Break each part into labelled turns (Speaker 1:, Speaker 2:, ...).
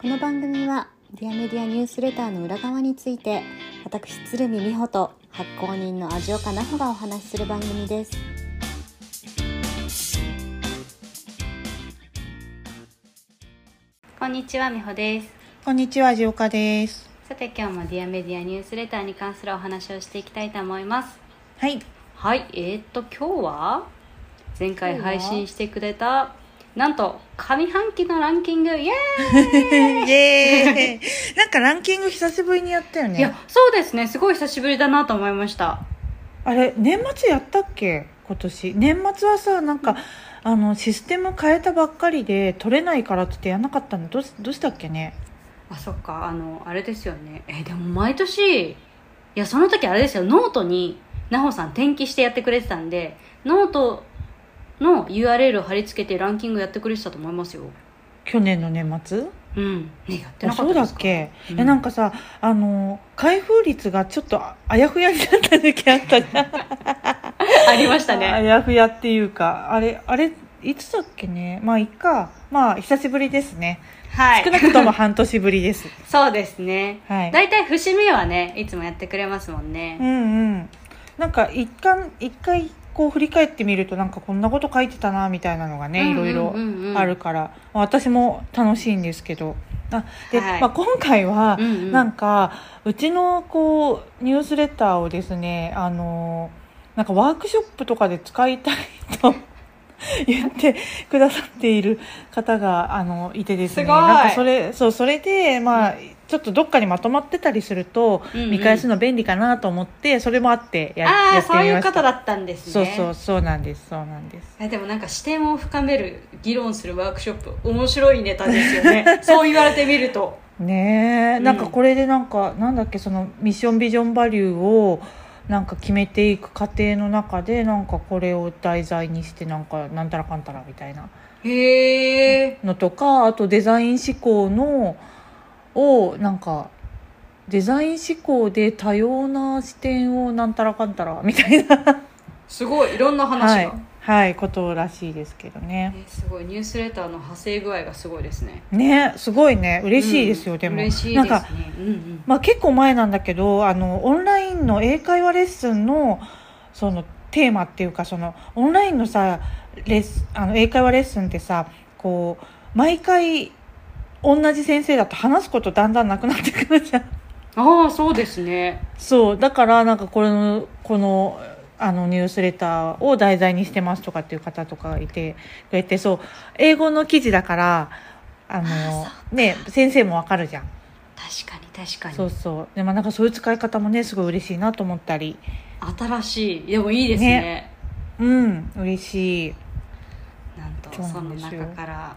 Speaker 1: この番組はディアメディアニュースレターの裏側について私鶴見美穂と発行人の味岡奈穂がお話しする番組ですこんにちは美穂です
Speaker 2: こんにちは、じおかです。
Speaker 1: さて今日もディアメディアニュースレターに関するお話をしていきたいと思います
Speaker 2: はい。
Speaker 1: はいえー、っと今日は前回配信してくれたなんと上半期のランキングイエーイ！
Speaker 2: イエーイ！なんかランキング久しぶりにやったよ
Speaker 1: いや
Speaker 2: ね。
Speaker 1: そうですね。すごい久しぶりだなと思いました。
Speaker 2: あれ、年末やったっけ？今年。年末はさ、なんか、あの、システム変えたばっかりで取れないからって言ってやんなかったんだ。どどうしたっけね？
Speaker 1: あそっか。あのあれですよね。えでも毎年いやその時あれですよ。ノートに奈穂さん転記してやってくれてたんでノートの URL を貼り付けてランキングやってくれてたと思いますよ。
Speaker 2: 去年の年末？
Speaker 1: うん。ねやって
Speaker 2: あそうだ
Speaker 1: なかったですか？
Speaker 2: っけ、
Speaker 1: うん。
Speaker 2: えなんかさあの開封率がちょっとああやふやになった時期あったじゃん。
Speaker 1: ありました
Speaker 2: あ
Speaker 1: ね
Speaker 2: やふやっていうかあれあれいつだっけね？まあいっか。まあ久しぶりですね。
Speaker 1: はい。
Speaker 2: 少なくとも半年ぶりです。
Speaker 1: そうですね。
Speaker 2: はい。
Speaker 1: 大体節目はねいつもやってくれますもんね。
Speaker 2: うんうん。なんか一回一回こう振り返ってみるとなんかこんなこと書いてたなみたいなのがね、いろいろあるから、まあ私も楽しいんですけど。あで、
Speaker 1: はい
Speaker 2: まあ今回はなんかうちのこうニュースレターをですね、あのなんかワークショップとかで使いたいと。言ってくださっている方があのいてですね。
Speaker 1: すごい。
Speaker 2: なんかそれそうそれでまあちょっとどっかにまとまってたりすると、
Speaker 1: うんうん。
Speaker 2: 見返すの便利かなと思ってそれもあってや
Speaker 1: あ
Speaker 2: やって
Speaker 1: あそうい
Speaker 2: みました。
Speaker 1: う方だったんですね。
Speaker 2: そうそうそうなんですそうなんです。
Speaker 1: えでもなんか視点を深める議論するワークショップ面白いネタですよね。そう言われてみると。
Speaker 2: ねえ、
Speaker 1: うん
Speaker 2: なん。かこれでなんかなんだっけそのミッションビジョンバリューをなんか決めていく過程の中でなんかこれを題材にしてなんかなんたらかんたらみたいなのとかあとデザイン思考のをなんかデザイン思考で多様な視点をなんたらかんたらみたいな。
Speaker 1: すごい。いろんな話が、
Speaker 2: はい、はい、ことらしいですけどね。
Speaker 1: えすごいニュースレターの派生具合がすごいですね。
Speaker 2: ねすごいね。嬉しいですよ、
Speaker 1: うん
Speaker 2: でも。
Speaker 1: 嬉しいですね。
Speaker 2: なんか
Speaker 1: うんうん。
Speaker 2: まあ、結構前なんだけどあのオンラインの英会話レッスンのそのテーマっていうかそのオンラインのさレッスあの英会話レッスンってさこう毎回同じ先生だと話すことだんだんなくなってくるじゃん。
Speaker 1: ああそうですね。
Speaker 2: そう。だからなんかこのこのあのニュースレターを題材にしてますとかっていう方とかがいてくれてそう英語の記事だからあのね先生もわかるじゃん。
Speaker 1: 確かに確かに。
Speaker 2: そうそう。でもなんかそういう使い方もねすごい嬉しいなと思ったり。
Speaker 1: 新しい。でもいいですね。
Speaker 2: うん嬉しい。
Speaker 1: なんと
Speaker 2: そ
Speaker 1: の中から。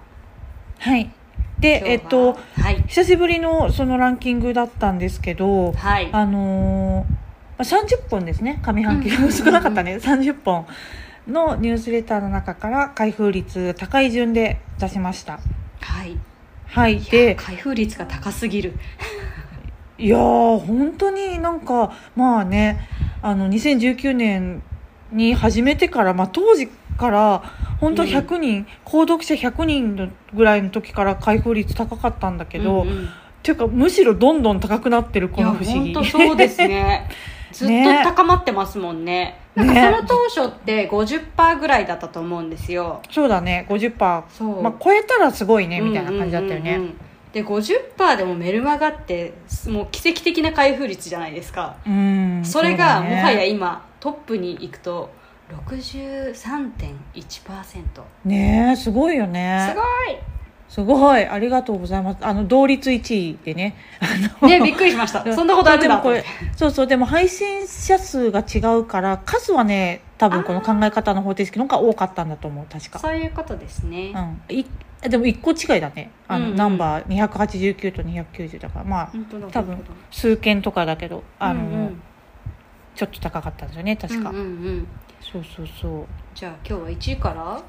Speaker 2: はい。でえっと
Speaker 1: はい。
Speaker 2: 久しぶりのそのランキングだったんですけど
Speaker 1: はい。
Speaker 2: あのーまあ30本ですね。上半期
Speaker 1: うんうんうんうん。
Speaker 2: 少なかったね。30本のニュースレターの中から開封率高い順で出しました。
Speaker 1: はい。
Speaker 2: はい。で
Speaker 1: 開封率が高すぎる。
Speaker 2: いやー本当になんかまあねあの2019年に始めてから、まあ、当時から本当
Speaker 1: うん。
Speaker 2: 100人、購読者100人のぐらいの時から開封率高かったんだけど、
Speaker 1: うんうん。
Speaker 2: っていうかむしろどんどん高くなってるこの不思議。
Speaker 1: 本当そうですね ずっと
Speaker 2: ね
Speaker 1: 高まってますもんね。なんか
Speaker 2: ね
Speaker 1: その当初って50%ぐらいだったと思うんですよ。
Speaker 2: そうだね。50%、
Speaker 1: そう、
Speaker 2: まあ、超えたらすごいねみたいな感じだったよね、
Speaker 1: うんうんうんうんで50%でもメルマガってもう奇跡的な開封率じゃないですか、
Speaker 2: うん
Speaker 1: それがもはや今トップに行くと63.1%
Speaker 2: ねえすごいよね。
Speaker 1: すご
Speaker 2: すごい。ありがとうございます。あの同率1位でね。
Speaker 1: ねびっくりしました。そんなことあるんだ
Speaker 2: これそうそうでも配信者数が違うから数はね多分この考え方の方程式の方が多かったんだと思う確か。
Speaker 1: そういうことですね、
Speaker 2: うん。いでも1個違いだね。あの、
Speaker 1: うんうん。
Speaker 2: ナンバー289と290だから。まあ多分数件とかだけどあの、
Speaker 1: うんうん。
Speaker 2: ちょっと高かったんですよね確か、
Speaker 1: うんうんうん。
Speaker 2: そうそうそう。
Speaker 1: じゃあ今日は1位から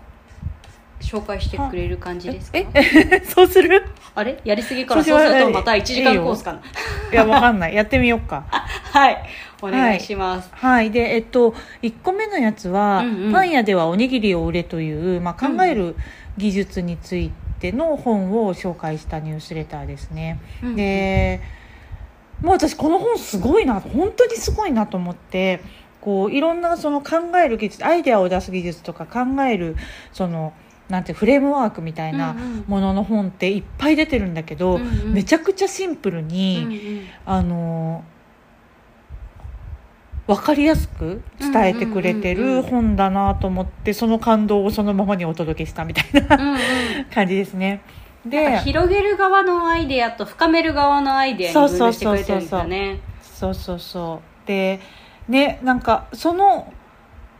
Speaker 1: 紹介してくれる感じですか？
Speaker 2: え そうする？
Speaker 1: あれ？やりすぎから
Speaker 2: そう
Speaker 1: するとまた1時間コースか？な
Speaker 2: いやわかんない。やってみようか。
Speaker 1: はい。お願いします、
Speaker 2: はい。でえっと1個目のやつは、
Speaker 1: うんうん。
Speaker 2: パン屋ではおにぎりを売れという、まあ、考える技術についてての本を紹介したニュースレターですね。
Speaker 1: うん
Speaker 2: でもう私この本すごいな本当にすごいなと思ってこういろんなその考える技術アイデアを出す技術とか考えるそのなんてフレームワークみたいなものの本っていっぱい出てるんだけど、
Speaker 1: うんうん。
Speaker 2: めちゃくちゃシンプル
Speaker 1: うん
Speaker 2: に、
Speaker 1: うん。
Speaker 2: あの分かりやすく伝えてくれてる本だなと思ってその感動をそのままにお届けしたみたいな感じですね。で
Speaker 1: か広げる側のアイデアと深める側のアイデアに分類してくれてるんですよね。
Speaker 2: そうそうそう。でねなんかその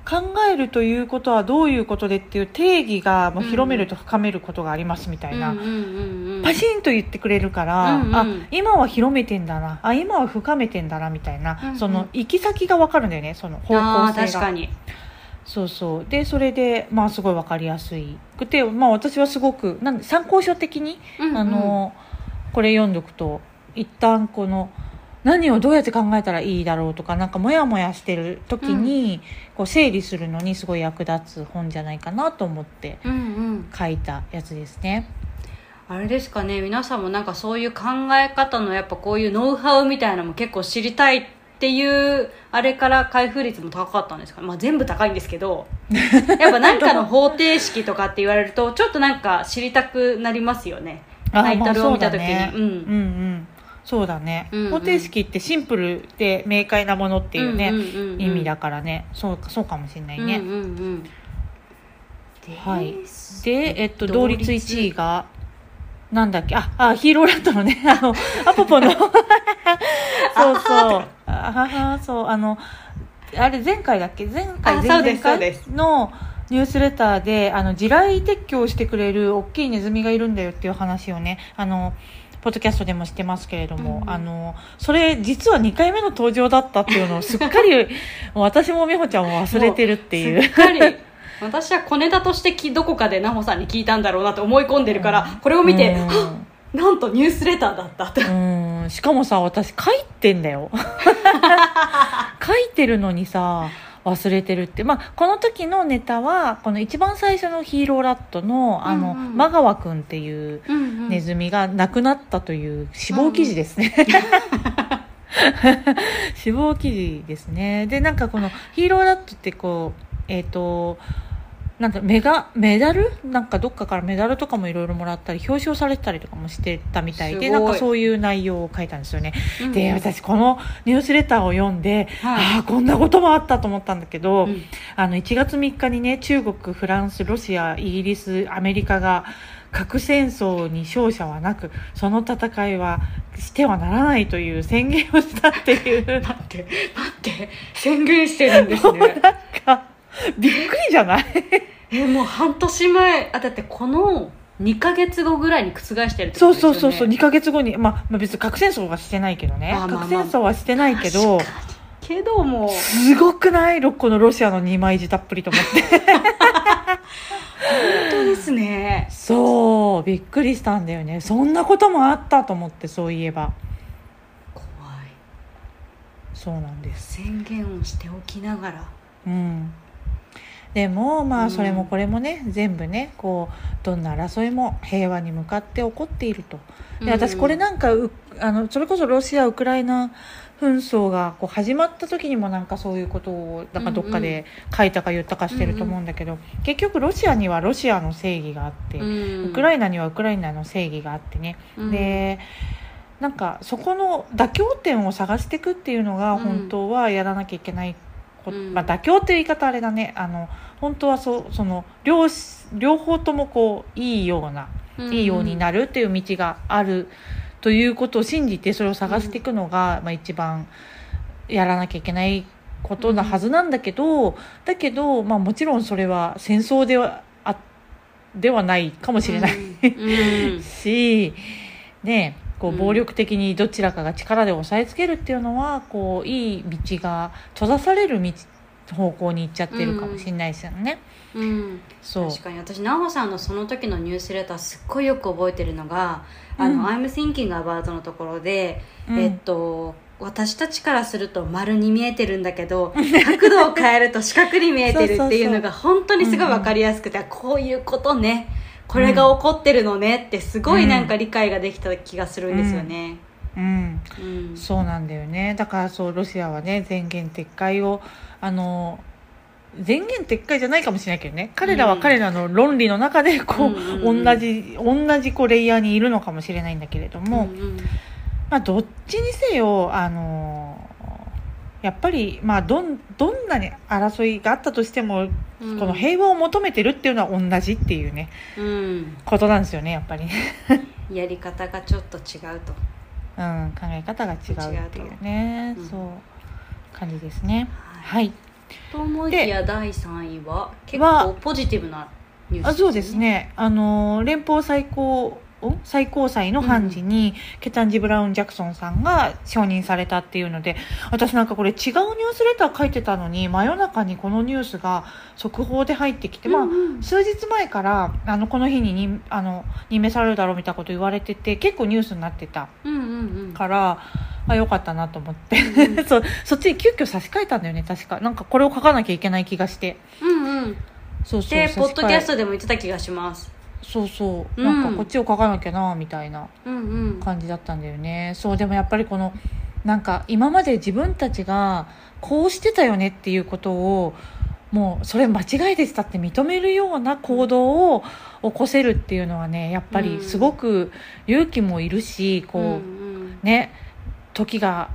Speaker 2: 考えるということはどういうことでっていう定義がもう広めると深めることがありますみたいな、パシンと言ってくれるから、
Speaker 1: うんうん。
Speaker 2: あ今は広めてんだな。あ今は深めてんだなみたいな、
Speaker 1: うんうん。
Speaker 2: その行き先が分かるんだよねその方
Speaker 1: あ
Speaker 2: 向性が。そうそう。でそれでまあすごい分かりやすいくてまあ私はすごくなんで参考書的に
Speaker 1: うんうん。
Speaker 2: あのこれ読んどくと一旦この何をどうやって考えたらいいだろうとかなんかモヤモヤしてる時に、こう整理するのにすごい役立つ本じゃないかなと思って書いたやつですね。
Speaker 1: あれですかね。皆さんもなんかそういう考え方のやっぱこういうノウハウみたいなのも結構知りたいっていうあれから開封率も高かったんですかまあ全部高いんですけど やっぱ何かの方程式とかって言われるとちょっとなんか知りたくなりますよね。
Speaker 2: あ
Speaker 1: タイトルを見た時に、
Speaker 2: う
Speaker 1: ん。
Speaker 2: うんうんそうだね、
Speaker 1: うんうん。
Speaker 2: 方程式ってシンプルで明快なものっていうね、意味だからね。そうそうかもしれないね、
Speaker 1: うんうんうん。で
Speaker 2: はい。で、えっと、同率1位がなんだっけ？ああヒーローランドのね。あのアポポの。そうそう。あははそう。あのあれ前回だっけ？前回
Speaker 1: あ
Speaker 2: 前回
Speaker 1: です。
Speaker 2: のニュースレターであの地雷撤去をしてくれる大きいネズミがいるんだよっていう話をねあのポッドキャストでもしてますけれども、
Speaker 1: うん
Speaker 2: あのそれ実は2回目の登場だったっていうのをすっかり 私も美穂ちゃんも忘れてるっていう。
Speaker 1: すっかり。私は小ネタとしてきどこかで奈穂さんに聞いたんだろうなと思い込んでるから、これを見て、
Speaker 2: うん。
Speaker 1: はっなんとニュースレターだったって
Speaker 2: うん。しかもさ私書いてんだよ。書いてるのにさ忘れてるってまあこの時のネタはこの一番最初のヒーローラットのあの、
Speaker 1: うんうん。
Speaker 2: マガワ君っていうネズミが亡くなったという死亡記事ですね、死亡記事ですね。でなんかこのヒーローラットってこうえっ、となんかメガメダル？なんかどっかからメダルとかもいろいろもらったり表彰されてたりとかもしてたみたいです
Speaker 1: ごい。
Speaker 2: なんかそういう内容を書いたんですよね、
Speaker 1: うん。
Speaker 2: で私このニュースレターを読んで、
Speaker 1: はい
Speaker 2: ああこんなこともあったと思ったんだけど、
Speaker 1: うん。
Speaker 2: あの1月3日にね中国フランスロシアイギリスアメリカが核戦争に勝者はなくその戦いはしてはならないという宣言をしたっていう。な ん
Speaker 1: 待って待って宣言してるんですね。
Speaker 2: か びっくりじゃない？
Speaker 1: えもう半年前。あだってこの2か月後ぐらいに覆してるってこ
Speaker 2: そう
Speaker 1: とですよ、ね、
Speaker 2: そうそうそう2ヶ月後に、まあ、まあ別に核戦争はしてないけどね。
Speaker 1: まあまあまあ。
Speaker 2: 核戦争はしてないけど。
Speaker 1: けども。
Speaker 2: すごくない？このロシアの二枚字たっぷりと思って。
Speaker 1: 本当ですね。
Speaker 2: そう。びっくりしたんだよね。そんなこともあったと思ってそういえば。
Speaker 1: 怖い。
Speaker 2: そうなんです。
Speaker 1: 宣言をしておきながら。
Speaker 2: うんでもま
Speaker 1: うん。
Speaker 2: あそれもこれもね、全部ねこうどんな争いも平和に向かって起こっていると。で私これなんかうあのそれこそロシア・ウクライナ紛争がこう始まった時にもなんかそういうことをなんかどっかで書いたか言ったかしてると思うんだけど、結局ロシアにはロシアの正義があって、ウクラ
Speaker 1: イ
Speaker 2: イナにはウクライナの正義があってね、
Speaker 1: ナ
Speaker 2: でなんかそこの妥協点を探していくっていうのが
Speaker 1: うん。
Speaker 2: 本当はやらなきゃいけないまあ、妥協っていう言い方あれだね。あの本当はそうその両両方ともこういいような、いいようになるっていう道があるということを信じてそれを探していくのが、まあ、一番やらなきゃいけないことなはずなんだけど、だけど、まあ、もちろんそれは戦争ではあではないかもしれない。
Speaker 1: うん。うん。
Speaker 2: し、ね、こう
Speaker 1: うん。
Speaker 2: 暴力的にどちらかが力で押さえつけるっていうのは、こういい道が閉ざされる道方向に行っちゃってるかもしれないですよね。
Speaker 1: うん。
Speaker 2: そう。
Speaker 1: 確かに私奈穂さんのその時のニュースレターすっごいよく覚えてるのが「あの
Speaker 2: うん。
Speaker 1: I'm thinking about」のところで、
Speaker 2: うん。
Speaker 1: えっと私たちからすると丸に見えてるんだけど角度を変えると四角に見えてるっていうのが 本当にすごい分かりやすくて、こういうことねこれが起こってるのねってすごいなんか理解ができた気がするんですよね。
Speaker 2: うん。
Speaker 1: うん。
Speaker 2: そうなんだよね。だからそうロシアはね全言撤回をあの全言撤回じゃないかもしれないけどね。彼らは彼らの論理の中でこう、
Speaker 1: うんうんうん。
Speaker 2: 同じ同じこうレイヤーにいるのかもしれないんだけれども、
Speaker 1: うん。
Speaker 2: まあどっちにせよあのやっぱりまあどんどんなに争いがあったとしても、
Speaker 1: うん。
Speaker 2: この平和を求めてるっていうのは同じっていうね
Speaker 1: うん。
Speaker 2: ことなんですよねやっぱり。ね、
Speaker 1: やり方がちょっと違うと。
Speaker 2: うん、考え方が違うっていうね
Speaker 1: 違うん。
Speaker 2: そう感じですね。
Speaker 1: はい。
Speaker 2: はい。
Speaker 1: と思いきや第3位は結
Speaker 2: は
Speaker 1: 構ポジティブなニュース
Speaker 2: あそうです。ね。あの連邦最高ん最高裁の判事に、ケタンジ・ブラウン・ジャクソンさんが承認されたっていうので私なんかこれ違うニュースレター書いてたのに真夜中にこのニュースが速報で入ってきて、まあ数日前からあのこの日ににあの任命されるだろうみたいなこと言われてて結構ニュースになってた
Speaker 1: うんうんうん。
Speaker 2: からあよかったなと思って、
Speaker 1: うん
Speaker 2: そそっちに急遽差し替えたんだよね確か。なんかこれを書かなきゃいけない気がして。
Speaker 1: うんうん。
Speaker 2: そうそう
Speaker 1: ポッドキャストでも言ってた気がします。
Speaker 2: そうそう、
Speaker 1: うん。
Speaker 2: なんかこっちを書かなきゃなみたいな
Speaker 1: うんうん。
Speaker 2: 感じだったんだよね。そうでもやっぱりこのなんか今まで自分たちがこうしてたよねっていうことをもうそれ間違いでしたって認めるような行動を起こせるっていうのはねやっぱりすごく勇気もいるしこう、
Speaker 1: うん。うん
Speaker 2: ね時が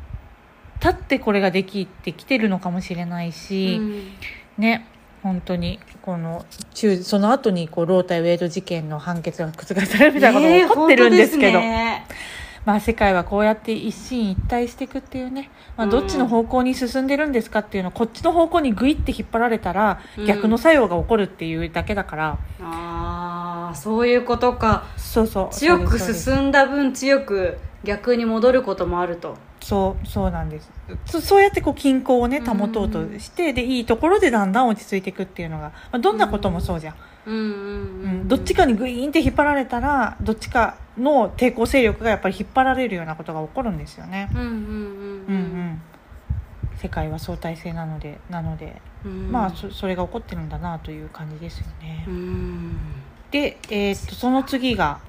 Speaker 2: 経ってこれができてきてるのかもしれないし、
Speaker 1: うん。
Speaker 2: ね本当にこの中その後にこうロータイウェイド事件の判決が覆されるみたいなことが起こってるんですけど、
Speaker 1: ねえ本
Speaker 2: まあ世界はこうやって一進一退していくっていうね、まあ、
Speaker 1: うん。
Speaker 2: どっちの方向に進んでるんですかっていうのこっちの方向にグイって引っ張られたら
Speaker 1: うん。
Speaker 2: 逆の作用が起こるっていうだけだから、
Speaker 1: ああ、そういうことか。
Speaker 2: そうそう。
Speaker 1: 強く進んだ分強く逆に戻ることもあると。
Speaker 2: そうそうなんです。そそうやってこう均衡をね保とうとして、でいいところでだんだん落ち着いていくっていうのが、まあ、どんなこともそうじゃん、
Speaker 1: うん。うん
Speaker 2: う
Speaker 1: うんん。
Speaker 2: どっちかにグイーンって引っ張られたらどっちかの抵抗勢力がやっぱり引っ張られるようなことが起こるんですよね、
Speaker 1: うんうんうん。
Speaker 2: うんうん。世界は相対性なのでなので、
Speaker 1: うん。
Speaker 2: まあそそれが起こってるんだなという感じですよね、
Speaker 1: うん。
Speaker 2: で、えーっとその次が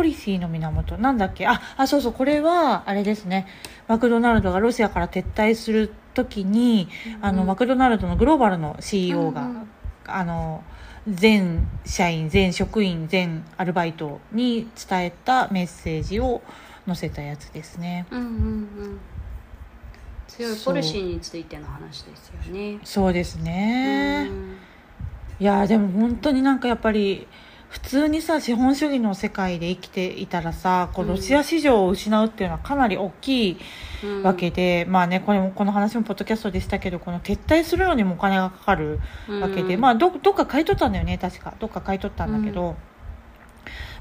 Speaker 2: ポリシーの源。なんだっけ？ああそうそう。これはあれですね。マクドナルドがロシアから撤退する時に、あのマクドナルドのグローバルの CEO が、
Speaker 1: うんうん。
Speaker 2: あの全社員全職員全アルバイトに伝えたメッセージを載せたやつですね。
Speaker 1: うんうんうん。強いポリシーについての話ですよね。
Speaker 2: そうですね、
Speaker 1: うん。
Speaker 2: いやーでも本当になんかやっぱり普通にさ資本主義の世界で生きていたらさこう
Speaker 1: うん。
Speaker 2: ロシア市場を失うっていうのはかなり大きい
Speaker 1: うん。
Speaker 2: わけで、まあねこれもこの話もポッドキャストでしたけどこの撤退するのにもお金がかかるわけで、
Speaker 1: うん。
Speaker 2: まあどどっか買い取ったんだよね確か。どっか買い取ったんだけど、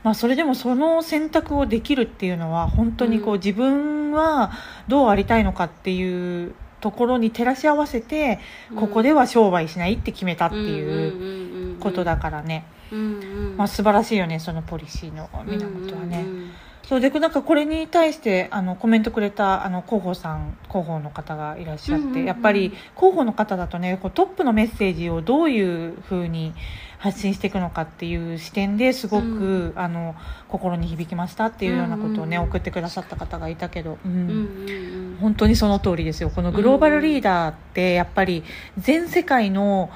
Speaker 2: まあそれでもその選択をできるっていうのは本当にこう、
Speaker 1: うん。
Speaker 2: 自分はどうありたいのかっていうところに照らし合わせて、ここでは商売しないって決めたっていうことだからね、
Speaker 1: うんうん
Speaker 2: まあ素晴らしいよねそのポリシーの源はね。
Speaker 1: うんうん
Speaker 2: そうでなんかこれに対してあのコメントくれたあの広報さん広報の方がいらっしゃって、
Speaker 1: うんうんうん。
Speaker 2: やっぱり広報の方だとねこうトップのメッセージをどういうふうに発信していくのかっていう視点ですごく、
Speaker 1: うん。
Speaker 2: あの心に響きましたっていうようなことをね、
Speaker 1: うんうんうん。
Speaker 2: 送ってくださった方がいたけど、うん。
Speaker 1: うんうん
Speaker 2: 本当にその通りですよ。このグローバルリーダーってやっぱり全世界の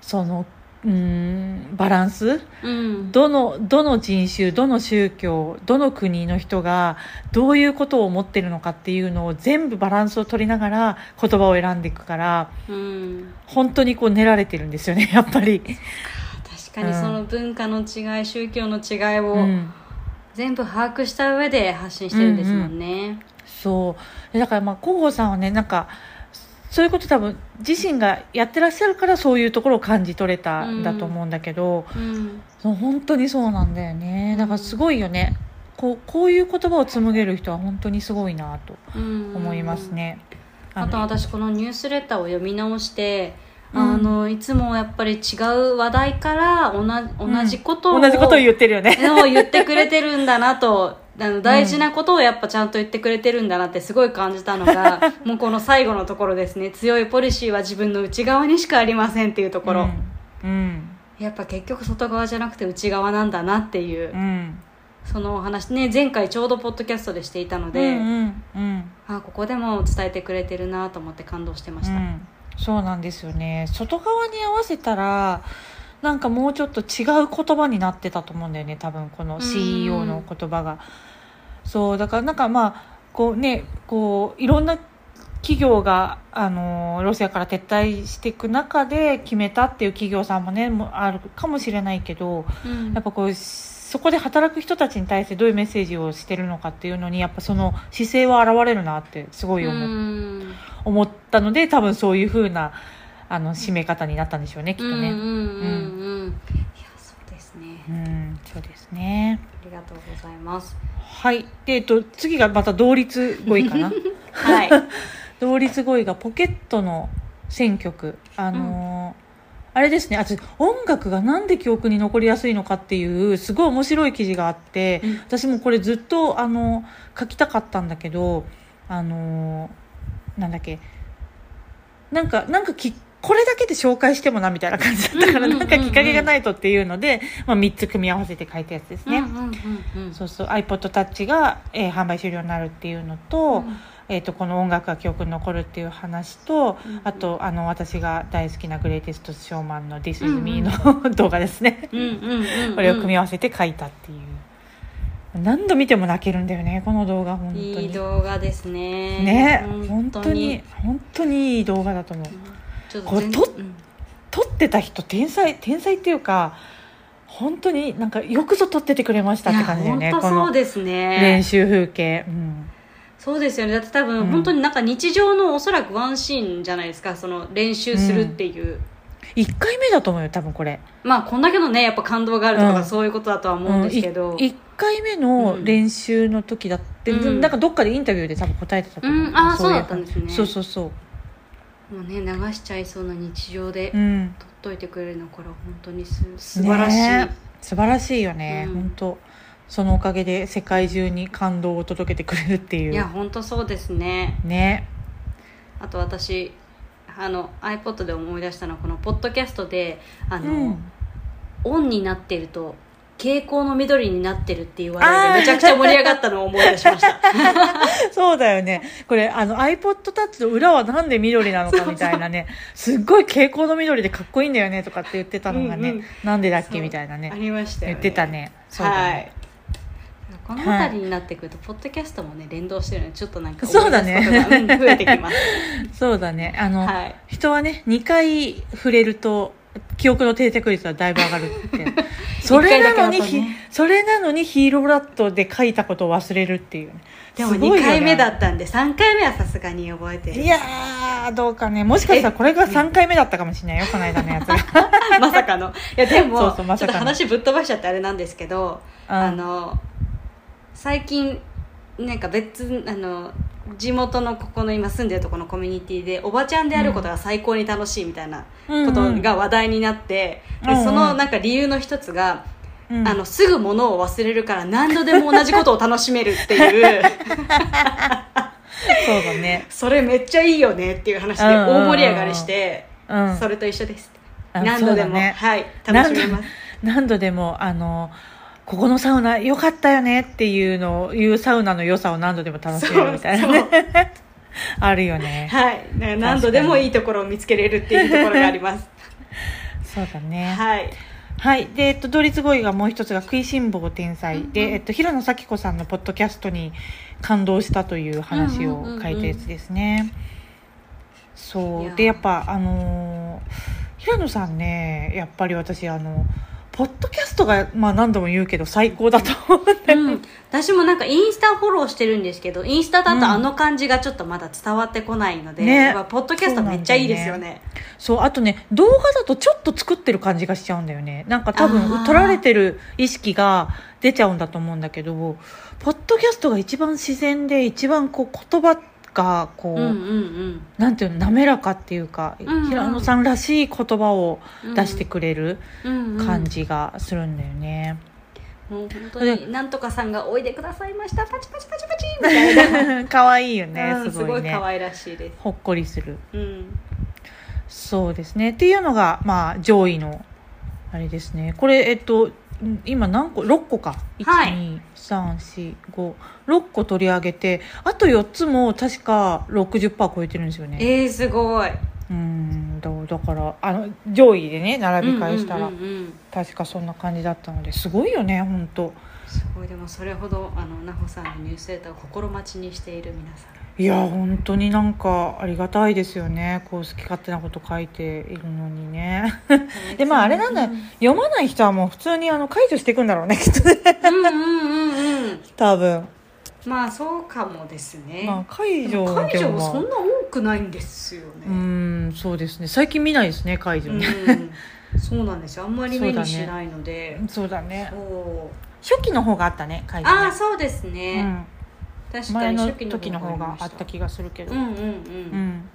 Speaker 2: そのうんバランス？
Speaker 1: うん。
Speaker 2: どのどの人種どの宗教どの国の人がどういうことを思ってるのかっていうのを全部バランスを取りながら言葉を選んでいくから
Speaker 1: うん。
Speaker 2: 本当にこう練られてるんですよね やっぱり、
Speaker 1: 確かにその文化の違い宗教の違いうを
Speaker 2: ん、
Speaker 1: 全部把握した上で発信してるんですもんね。
Speaker 2: そう。でだからまあ広報さんはねなんかそういうこと多分自身がやってらっしゃるからそういうところを感じ取れたんだと思うんだけど、
Speaker 1: うん。
Speaker 2: そう本当にそうなんだよね。だからすごいよね。こうこういう言葉を紡げる人は本当にすごいなと
Speaker 1: うん。
Speaker 2: 思いますね。
Speaker 1: あと
Speaker 2: の
Speaker 1: 私このニュースレターを読み直して、
Speaker 2: うん。
Speaker 1: あのいつもやっぱり違う話題から同じ同じことを、
Speaker 2: 同じことを言ってるよね。
Speaker 1: を言ってくれてるんだなとあの大事なことをやっぱちゃんと言ってくれてるんだなってすごい感じたのが もうこの最後のところですね。強いポリシーは自分の内側にしかありませんっていうところ、
Speaker 2: うん、うん。
Speaker 1: やっぱ結局外側じゃなくて内側なんだなっていう、
Speaker 2: うん。
Speaker 1: そのお話ね前回ちょうどポッドキャストでしていたの
Speaker 2: う
Speaker 1: で、
Speaker 2: んうんうん
Speaker 1: あここでも伝えてくれてるなと思って感動してました、
Speaker 2: うん、そうなんですよね外側に合わせたらなんかもうちょっと違う言葉になってたと思うんだよね多分この CEO の言葉が、そうだからなんかまあこうねこういろんな企業があのロシアから撤退していく中で決めたっていう企業さんもねもあるかもしれないけど
Speaker 1: うん。
Speaker 2: やっぱこうそこで働く人たちに対してどういうメッセージをしてるのかっていうのにやっぱその姿勢は現れるなってすごい思,、
Speaker 1: う。ん。
Speaker 2: 思ったので多分そういう風なあの締め方になったんでしょうねきっとね。
Speaker 1: うんうんうんうんいやそうですね
Speaker 2: うん、そうですね。
Speaker 1: ありがとうございます
Speaker 2: はい。で、えっと、次がまた同率5位かな？
Speaker 1: はい
Speaker 2: 同率5位がポケットの選曲。あのーあれですね、あと音楽がなんで記憶に残りやすいのかっていうすごい面白い記事があって、
Speaker 1: うん
Speaker 2: 私もこれずっとあの書きたかったんだけどあのーなんだっけ？なんかなんかきこれだけで紹介してもなみたいな感じだったから、
Speaker 1: うんうんうんうん。
Speaker 2: なんかきっかけがないとっていうので、まあ、3つ組み合わせて書いたやつですね。
Speaker 1: うんうんうんうん。
Speaker 2: そうそう。iPodTouch が、えー販売終了になるっていうのと,、えー、とこの音楽が記憶に残るっていう話と、
Speaker 1: うん
Speaker 2: あとあの私が大好きなグレイテストショーマンの「This
Speaker 1: うん
Speaker 2: is
Speaker 1: うん。
Speaker 2: Me」の動画ですね、
Speaker 1: うんうんうんうん。
Speaker 2: これを組み合わせて書いたっていう。何度見ても泣けるんだよねこの動画本当に。
Speaker 1: いい動画ですね。
Speaker 2: ね。本当に。本当にいい動画だと思う。
Speaker 1: ちょっ全
Speaker 2: ことれと
Speaker 1: うん。
Speaker 2: 撮ってた人天才天才っていうか本当になんかよくぞ撮っててくれましたって感じだよね
Speaker 1: そうです
Speaker 2: 練
Speaker 1: ね
Speaker 2: 習風景、うん。
Speaker 1: そうですよね。だって多分、
Speaker 2: うん。
Speaker 1: 本当になんか日常のおそらくワンシーンじゃないですかその練習するっていう、
Speaker 2: 1回目だと思うよ多分これ。
Speaker 1: まあこんだけのねやっぱ感動があるとか、
Speaker 2: うん。
Speaker 1: そういうことだとは思うんですけど、
Speaker 2: 1回目の練習の時だって、
Speaker 1: うん。
Speaker 2: なんかどっかでインタビューで多分答えてたと思う、
Speaker 1: うん。あー
Speaker 2: い
Speaker 1: そうだったんですね。
Speaker 2: そうそうそう
Speaker 1: もうね流しちゃいそうな日常で
Speaker 2: うん。
Speaker 1: 撮っといてくれるのこれは本当にす素晴らしい、
Speaker 2: ね素晴らしいよね、
Speaker 1: うん。
Speaker 2: 本当。そのおかげで世界中に感動を届けてくれるっていう。
Speaker 1: いや本当そうですね。
Speaker 2: ね。
Speaker 1: あと私あの iPod で思い出したのはこのポッドキャストであの、
Speaker 2: うん。
Speaker 1: オンになってると蛍光の緑になってるっていう話題でめちゃくちゃ盛り上がったのを思い出しました。
Speaker 2: そうだよね。これあの iPodTouch の裏はなんで緑なのかみたいなね。すっごい蛍光の緑でかっこいいんだよねとかって言ってたのがね、
Speaker 1: うんうん。
Speaker 2: なんでだっけみたいな
Speaker 1: あ
Speaker 2: ね
Speaker 1: りましたよね。
Speaker 2: 言ってたね。そうだ
Speaker 1: は
Speaker 2: ね
Speaker 1: い。この辺りになってくると、ポッドキャストもね連動してるのでちょっとなんか
Speaker 2: そうだね。
Speaker 1: 増えてきます。
Speaker 2: そうだね。あの、
Speaker 1: はい。
Speaker 2: 人はね2回触れると記憶の定着率はだいぶ上がるって。それなのに、
Speaker 1: ね。
Speaker 2: ひそれなのにヒーローラットで書いたことを忘れるっていう。ね
Speaker 1: でも2
Speaker 2: すごいよね。
Speaker 1: 回目だったんで3回目はさすがに覚えてる。
Speaker 2: いやーどうかね。もしかしたらこれが3回目だったかもしれないよこの間のやつ。が
Speaker 1: まさかの。いやでも
Speaker 2: そうそうま
Speaker 1: ちょっと話ぶっ飛ばしちゃってあれなんですけど、
Speaker 2: うん。
Speaker 1: あの最近なんか別あの地元のここの今住んでるところのコミュニティでおばちゃんであることが最高に楽しいみたいなことが話題になって、
Speaker 2: うんうん。
Speaker 1: でそのなんか理由の一つが、
Speaker 2: うん。
Speaker 1: あのすぐ物を忘れるから何度でも同じことを楽しめるっていう。
Speaker 2: そうだね。
Speaker 1: それめっちゃいいよねっていう話で
Speaker 2: うんうんうん。
Speaker 1: 大盛り上がりして、
Speaker 2: うん。
Speaker 1: それと一緒です
Speaker 2: あ
Speaker 1: 何度でも、
Speaker 2: ね。
Speaker 1: はい。楽しめます。
Speaker 2: 何度でもあのここのサウナ良かったよねっていうのをいうサウナの良さを何度でも楽しめるみたいなね。あるよね。
Speaker 1: はい、だから何度でもいいところを見つけれるっていうところがあります。
Speaker 2: そうだね。
Speaker 1: はい、
Speaker 2: はい。で、えっと、同率5位がもう一つが食いしん坊天才で、えっと、平野咲子さんのポッドキャストに感動したという話を書いたやつですね。そ。
Speaker 1: いうや
Speaker 2: で、やっぱ、あのー平野さんね、やっぱり私、あの、ポッドキャストが、まあ何度も言うけど最高だと思うんだよ。ね
Speaker 1: うん、私もなんかインスタフォローしてるんですけどインスタだ
Speaker 2: うん。
Speaker 1: とあの感じがちょっとまだ伝わってこないので、
Speaker 2: ね。
Speaker 1: やっぱポッドキャストめっちゃいいですよね。
Speaker 2: そう、あとね、動画だとちょっと作ってる感じがしちゃうんだよね。なんか多
Speaker 1: あ
Speaker 2: 分、
Speaker 1: ー。
Speaker 2: 撮られてる意識が出ちゃうんだと思うんだけど、ポッドキャストが一番自然で、一番こう言葉が、こう、
Speaker 1: うんうん
Speaker 2: なんていうの、滑らかっていうか、
Speaker 1: んうん。
Speaker 2: 平野さんらしい言葉を
Speaker 1: うん。
Speaker 2: 出してくれる
Speaker 1: うんうん。
Speaker 2: 感じがするんだよね。
Speaker 1: もう本当になんとかさんがおいでくださいました。パチパチパチパチみたいな。
Speaker 2: 可愛いよね、
Speaker 1: うんす
Speaker 2: すごいね。
Speaker 1: 可愛らしいです。
Speaker 2: ほっこりする。
Speaker 1: うん。
Speaker 2: そうですね。っていうのが、まあ、上位のあれですね。これえっとん今何個？6個か。
Speaker 1: はい。
Speaker 2: 12345個取り上げてあと4つも確か60%超えてるんですよね。
Speaker 1: えー、すごい。
Speaker 2: うんだだからあの上位でね並び替えしたら、
Speaker 1: うんうんうんうん。
Speaker 2: 確かそんな感じだったのですごいよね本当。
Speaker 1: すごい。でもそれほどあのなほさんのニュースレターを心待ちにしている皆さん
Speaker 2: いや本当になんかありがたいですよね。こう好き勝手なこと書いているのにね。でまああれなんだよ。読まない人はもう普通にあの解除していくんだろうねきっとね。
Speaker 1: うんうんうんうん。
Speaker 2: 多分。
Speaker 1: まあそうかもですね、
Speaker 2: まあ解除
Speaker 1: 解除もそんな多くないんですよ
Speaker 2: う
Speaker 1: ね
Speaker 2: んそうですね。最近見ないですね解除ね、
Speaker 1: うん。そうなんですよ。あんまり目にしないので。
Speaker 2: そうだね。
Speaker 1: そう
Speaker 2: 初期の方があったね解除ね。
Speaker 1: ああそうです
Speaker 2: う
Speaker 1: ね、
Speaker 2: ん、
Speaker 1: 確か
Speaker 2: 前の時の方があった気がするけど、
Speaker 1: うんうんうん、
Speaker 2: うん。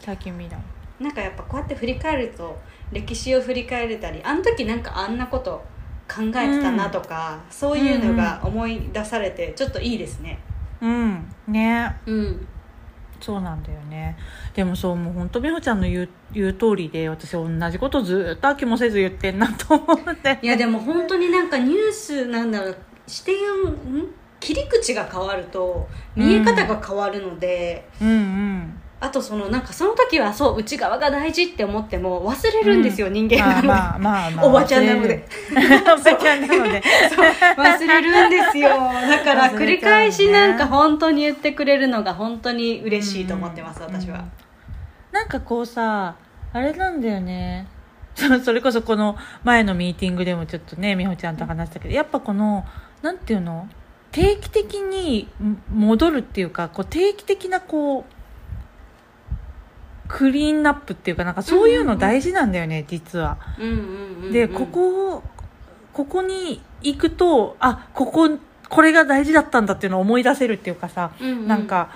Speaker 2: 最近見ない。
Speaker 1: なんかやっぱこうやって振り返ると歴史を振り返れたりあの時なんかあんなこと考えてたなとか、そういうのが思い出されてちょっといいですね。
Speaker 2: うん。ね。
Speaker 1: うん。
Speaker 2: そうなんだよね。でもそうもう本当美穂ちゃんの言う言う通りで私同じことずっと飽きもせず言ってんなと思って。
Speaker 1: いやでも本当になんかニュースなんだろう。視点ん？切り口が変わると見え方が変わるので、
Speaker 2: うんうん。
Speaker 1: あとそのなんかその時はそう内側が大事って思っても忘れるんですよ、人間なので、
Speaker 2: まあまあまあまあ。
Speaker 1: おばちゃんなので。
Speaker 2: おばちゃんなので。
Speaker 1: 忘れるんですよ。だから繰り返しなんか本当に言ってくれるのが本当に嬉しいと思ってます、私は、
Speaker 2: なんかこうさあれなんだよね。そそれこそこの前のミーティングでもちょっとね美穂ちゃんと話したけどやっぱこのなんていうの？定期的にん戻るっていうかこう定期的なこうクリーンナップっていうかなんかそういうの大事なんだよね、実は。
Speaker 1: うんうんうんうん。
Speaker 2: でここここに行くとあこここれが大事だったんだっていうのを思い出せるっていうかさ、
Speaker 1: うんうん。
Speaker 2: なんか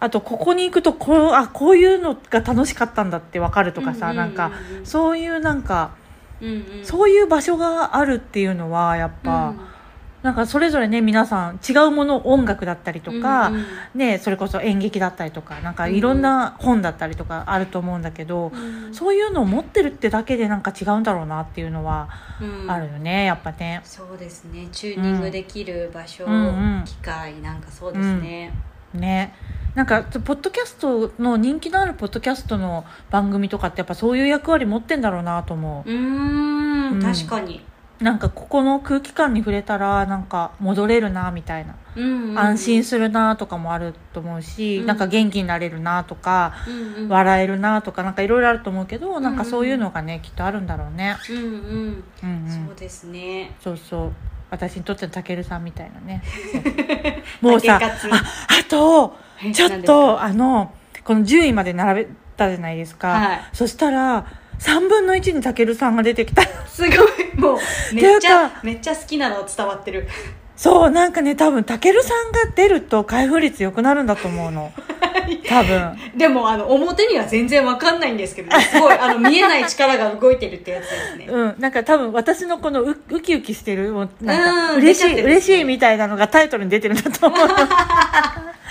Speaker 2: あとここに行くとこうあこういうのが楽しかったんだって分かるとかさ、
Speaker 1: うんうんうんうん。
Speaker 2: なんかそういうなんか、
Speaker 1: うんうん。
Speaker 2: そういう場所があるっていうのはやっぱ、なんかそれぞれね皆さん違うもの音楽だったりとか、
Speaker 1: うんうん。
Speaker 2: ね、それこそ演劇だったりとかなんかいろんな本だったりとかあると思うんだけど、
Speaker 1: うん。
Speaker 2: そういうのを持ってるってだけでなんか違うんだろうなっていうのは
Speaker 1: うん。
Speaker 2: あるよねやっぱね。
Speaker 1: そうですね。チューニングできる場所、
Speaker 2: うんうん。
Speaker 1: 機会なんかそうですね、
Speaker 2: ね。なんかポッドキャストの人気のあるポッドキャストの番組とかってやっぱそういう役割持ってんだろうなと思
Speaker 1: う。
Speaker 2: うん。
Speaker 1: 確かに、
Speaker 2: うなんかここの空気感に触れたらなんか戻れるなみたいな、
Speaker 1: うんうんうん。
Speaker 2: 安心するなとかもあると思うし、
Speaker 1: うん。
Speaker 2: なんか元気になれるなとか、
Speaker 1: うんうん。
Speaker 2: 笑えるなとかなんかいろいろあると思うけど、なんか
Speaker 1: うん
Speaker 2: そういうのがねきっとあるんだろうね。
Speaker 1: うんうん。
Speaker 2: うんうん。
Speaker 1: そうですね。
Speaker 2: そうそう。私にとってのたけるさんみたいなね。もうさああと
Speaker 1: え
Speaker 2: ちょっとあのこの10位まで並べたじゃないですか、
Speaker 1: はい。
Speaker 2: そしたら3分の1にたけるさんが出てきた。
Speaker 1: すごい。もうめっちゃめっちゃ好きなの伝わってる。
Speaker 2: そうなんかね多分たけるさんが出ると開封率良くなるんだと思うの。多分。
Speaker 1: でもあの表には全然わかんないんですけど、ね、すごいあの見えない力が動いてるってやつですね。
Speaker 2: うん。なんか多分私のこのウウキウキしてるもうなん
Speaker 1: うん
Speaker 2: か嬉しい、
Speaker 1: ね
Speaker 2: 嬉しいみたいなのがタイトルに出てるんだと思う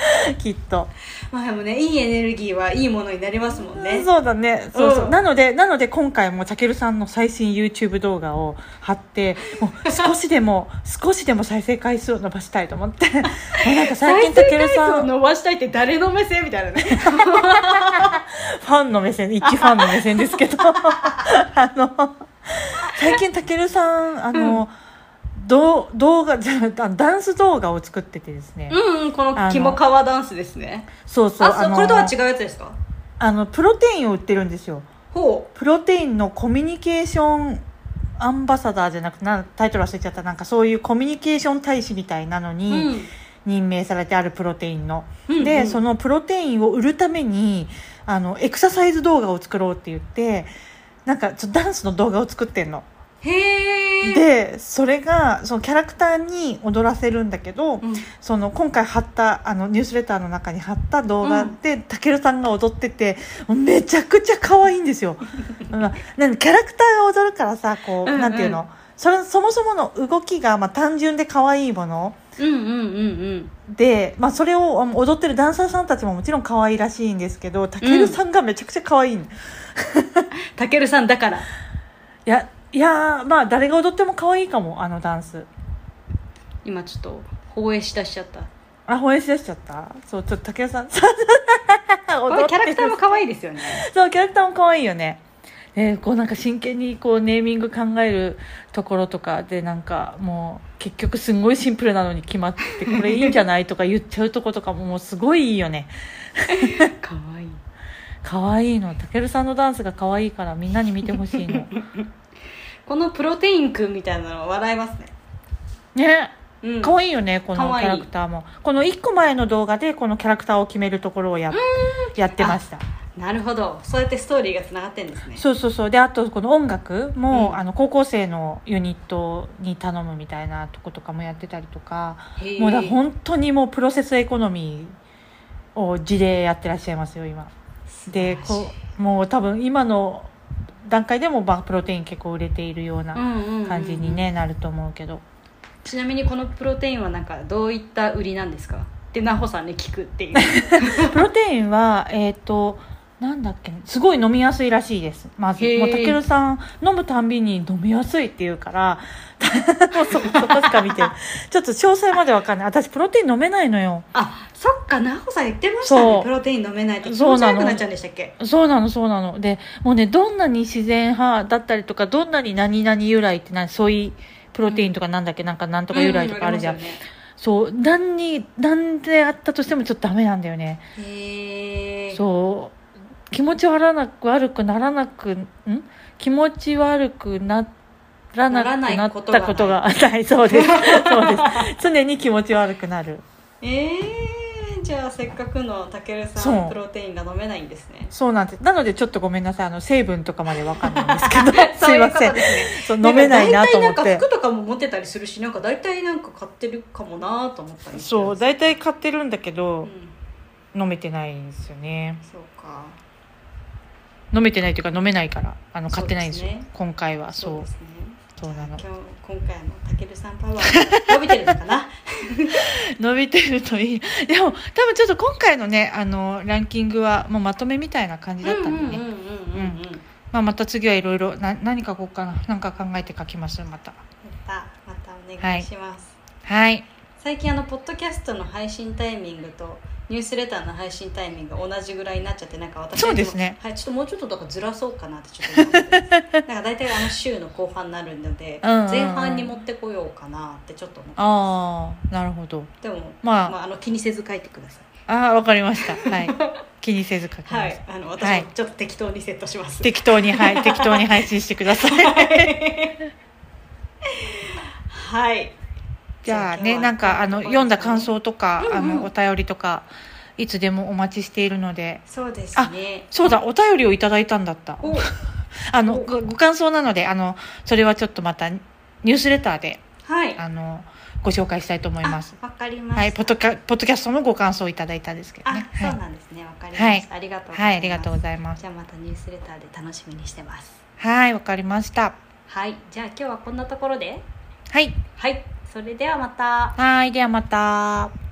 Speaker 2: きっと。
Speaker 1: まあでもねいいエネルギーはいいものになりますもんね。
Speaker 2: そうだね。そうそう、
Speaker 1: うん。
Speaker 2: なのでなので今回もたけるさんの最新 YouTube 動画を貼ってもう少しでも 少しでも再生回数を伸ばしたいと思って。なんか最近たけるさん。
Speaker 1: 伸ばしたいって誰の目線？みたいなね
Speaker 2: ファンの目線一ファンの目線ですけど。あの最近たけるさんあの、どう動画じゃあダンス動画を作っててですね、
Speaker 1: うんうんこの
Speaker 2: あの
Speaker 1: 肝皮ダンスですね。
Speaker 2: そうそうの
Speaker 1: あそうこれとは違うやつですか？
Speaker 2: あのプロテインを売ってるんですよ。
Speaker 1: ほ
Speaker 2: プロテインのコミュニケーションアンバサダーじゃなくてなんタイトル忘れちゃった。なんかそういうコミュニケーション大使みたいなの
Speaker 1: う、う
Speaker 2: に
Speaker 1: ん。
Speaker 2: 任命されてあるプロテインの、
Speaker 1: うん。うん
Speaker 2: でそのプロテインを売るためにあのエクササイズ動画を作ろうって言ってなんかちょダンスの動画を作ってんの。
Speaker 1: へえ
Speaker 2: でそれがそのキャラクターに踊らせるんだけど、
Speaker 1: うん。
Speaker 2: その今回貼ったあのニュースレターの中に貼った動画でたけるさんが踊っててめちゃくちゃ可愛いんですよ。ま あなんキャラクターが踊るからさこう、
Speaker 1: うんうん。
Speaker 2: なんていうの？それそもそもの動きがまあ単純で可愛いもの
Speaker 1: うんうんうんうん。
Speaker 2: で、まあ、それを踊ってるダンサーさんたちももちろん可愛いらしいんですけどたけるさんがめちゃくちゃ可愛いの、
Speaker 1: たけるさんだから。
Speaker 2: いやいやまあ誰が踊っても可愛いかもあのダンス。
Speaker 1: 今ちょっと放映しだしちゃった。
Speaker 2: あ放映しだしちゃった？そうちょっと竹谷さん。
Speaker 1: これキャラクターも可愛いですよね。
Speaker 2: そうキャラクターも可愛いよね。でこうなんか真剣にこうネーミング考えるところとかでなんかもう結局すんごいシンプルなのに決まってこれいいんじゃないとか言っちゃうとことかももうすごいいいよね。
Speaker 1: 可愛い。
Speaker 2: 可愛いの。たけるさんのダンスが可愛いからみんなに見てほしいの
Speaker 1: このプロテインくんみたいなの笑いますね。
Speaker 2: ね。
Speaker 1: うん。
Speaker 2: 可愛いよねこのキャラクターも。この1個前の動画でこのキャラクターを決めるところをややってました。
Speaker 1: なるほど。そうやってストーリーがつながってんですね。
Speaker 2: そうそうそう。であとこの音楽も、
Speaker 1: うん。
Speaker 2: あの高校生のユニットに頼むみたいなとことかもやってたりとかもうだ本当にもうプロセスエコノミーを地でやってらっしゃいますよ今。でこうもう多分今の段階でもバプロテイン結構売れているような感じに、ねなると思うけど。
Speaker 1: ちなみにこのプロテインはなんかどういった売りなんですか？って奈穂さんに聞くっていう。
Speaker 2: プロテインはえっ、となんだっけすごい飲みやすいらしいです。まずもうたけるさん飲むたんびに飲みやすいっていうから もうそそこしか見てるちょっと詳細までわかんない。私プロテイン飲めないのよ。
Speaker 1: あそっか奈穂さん言ってました
Speaker 2: そう。
Speaker 1: ねプロテイン飲めないって。気
Speaker 2: そうなの。
Speaker 1: 持ち悪くなっちゃうんでしたっけ？
Speaker 2: そうなのそうなの。でもうねどんなに自然派だったりとかどんなに何々由来って何ソイプロテインとかなんだっけ、なんかなんとか由来とかあるじゃん、
Speaker 1: うりますよね。
Speaker 2: そう何に何であったとしてもちょっとダメなんだよね。そう気持ち悪なく悪くならなくん？気持ち悪くならなく
Speaker 1: ならない
Speaker 2: なっ
Speaker 1: ことがない
Speaker 2: たことがない。そうです。そうです。常に気持ち悪くなる。
Speaker 1: えー、じゃあせっかくのたけるさんプロテインが飲めないんですね。
Speaker 2: そうなんです。なのでちょっとごめんなさい。あの成分とかまでわかんないんですけど。す
Speaker 1: い
Speaker 2: ません。そう飲めないなと思って。
Speaker 1: 大体なんか服とかも持ってたりするしなんか大体なんか買ってるかもなと思ったり
Speaker 2: そう大体買ってるんだけ
Speaker 1: う
Speaker 2: ど、
Speaker 1: ん。
Speaker 2: 飲めてないんですよね。
Speaker 1: そうか
Speaker 2: 飲めてないというか飲めないからあの買ってないんですよ。
Speaker 1: ね
Speaker 2: 今回は。そう。
Speaker 1: そう
Speaker 2: なの。
Speaker 1: 今日今回のたけるさんパワー伸びてるのかな？
Speaker 2: 伸びてるといい。でも多分ちょっと今回のねあのランキングはもうまとめみたいな感じだったんでね、
Speaker 1: うんうんうんうんうん
Speaker 2: まあ、また次はいろいろな何書こうかな何か考えて書きますまた。
Speaker 1: また。またお願いします、
Speaker 2: はい。
Speaker 1: 最近あのポッドキャストの配信タイミングとニュースレターの配信タイミングが同じぐらいになっちゃってなんか私
Speaker 2: そうですね。
Speaker 1: はい、ちょっともうちょっとだからずらそうかなってちょっと思ってなんか大体あの週の後半になるので
Speaker 2: うんうんうん。
Speaker 1: 前半に持ってこようかなってちょっと思って
Speaker 2: ああなるほど。
Speaker 1: でも、
Speaker 2: まあ
Speaker 1: まあ、あの気にせず書いてください。
Speaker 2: ああわかりました。はい。気にせず書きます、
Speaker 1: はいあの私
Speaker 2: はい。
Speaker 1: もちょっと適当にセットします、
Speaker 2: 適当にはい。適当に配信してください。
Speaker 1: はい
Speaker 2: じゃあねなんかあの読んだ感想とか、
Speaker 1: うんうん。
Speaker 2: あのお便りとかいつでもお待ちしているので。
Speaker 1: そうですね。
Speaker 2: そうだお便りをいただいたんだった。
Speaker 1: お。
Speaker 2: あの
Speaker 1: お
Speaker 2: ごご感想なのであのそれはちょっとまたニュースレターで
Speaker 1: はい。
Speaker 2: あのご紹介したいと思います。
Speaker 1: あわかりました。
Speaker 2: はいポッドキャポッドキャストのご感想をいただいたんですけど
Speaker 1: あ、
Speaker 2: ね
Speaker 1: そう
Speaker 2: は
Speaker 1: なんですね。わかりました、ありがとうございます。
Speaker 2: い、はい、ありがとうございます。
Speaker 1: じゃあまたニュースレターで楽しみにしてます。
Speaker 2: はいわかりました。
Speaker 1: はい。じゃあ今日はこんなところで。
Speaker 2: はい。
Speaker 1: はいそれではまた。
Speaker 2: はいではまた。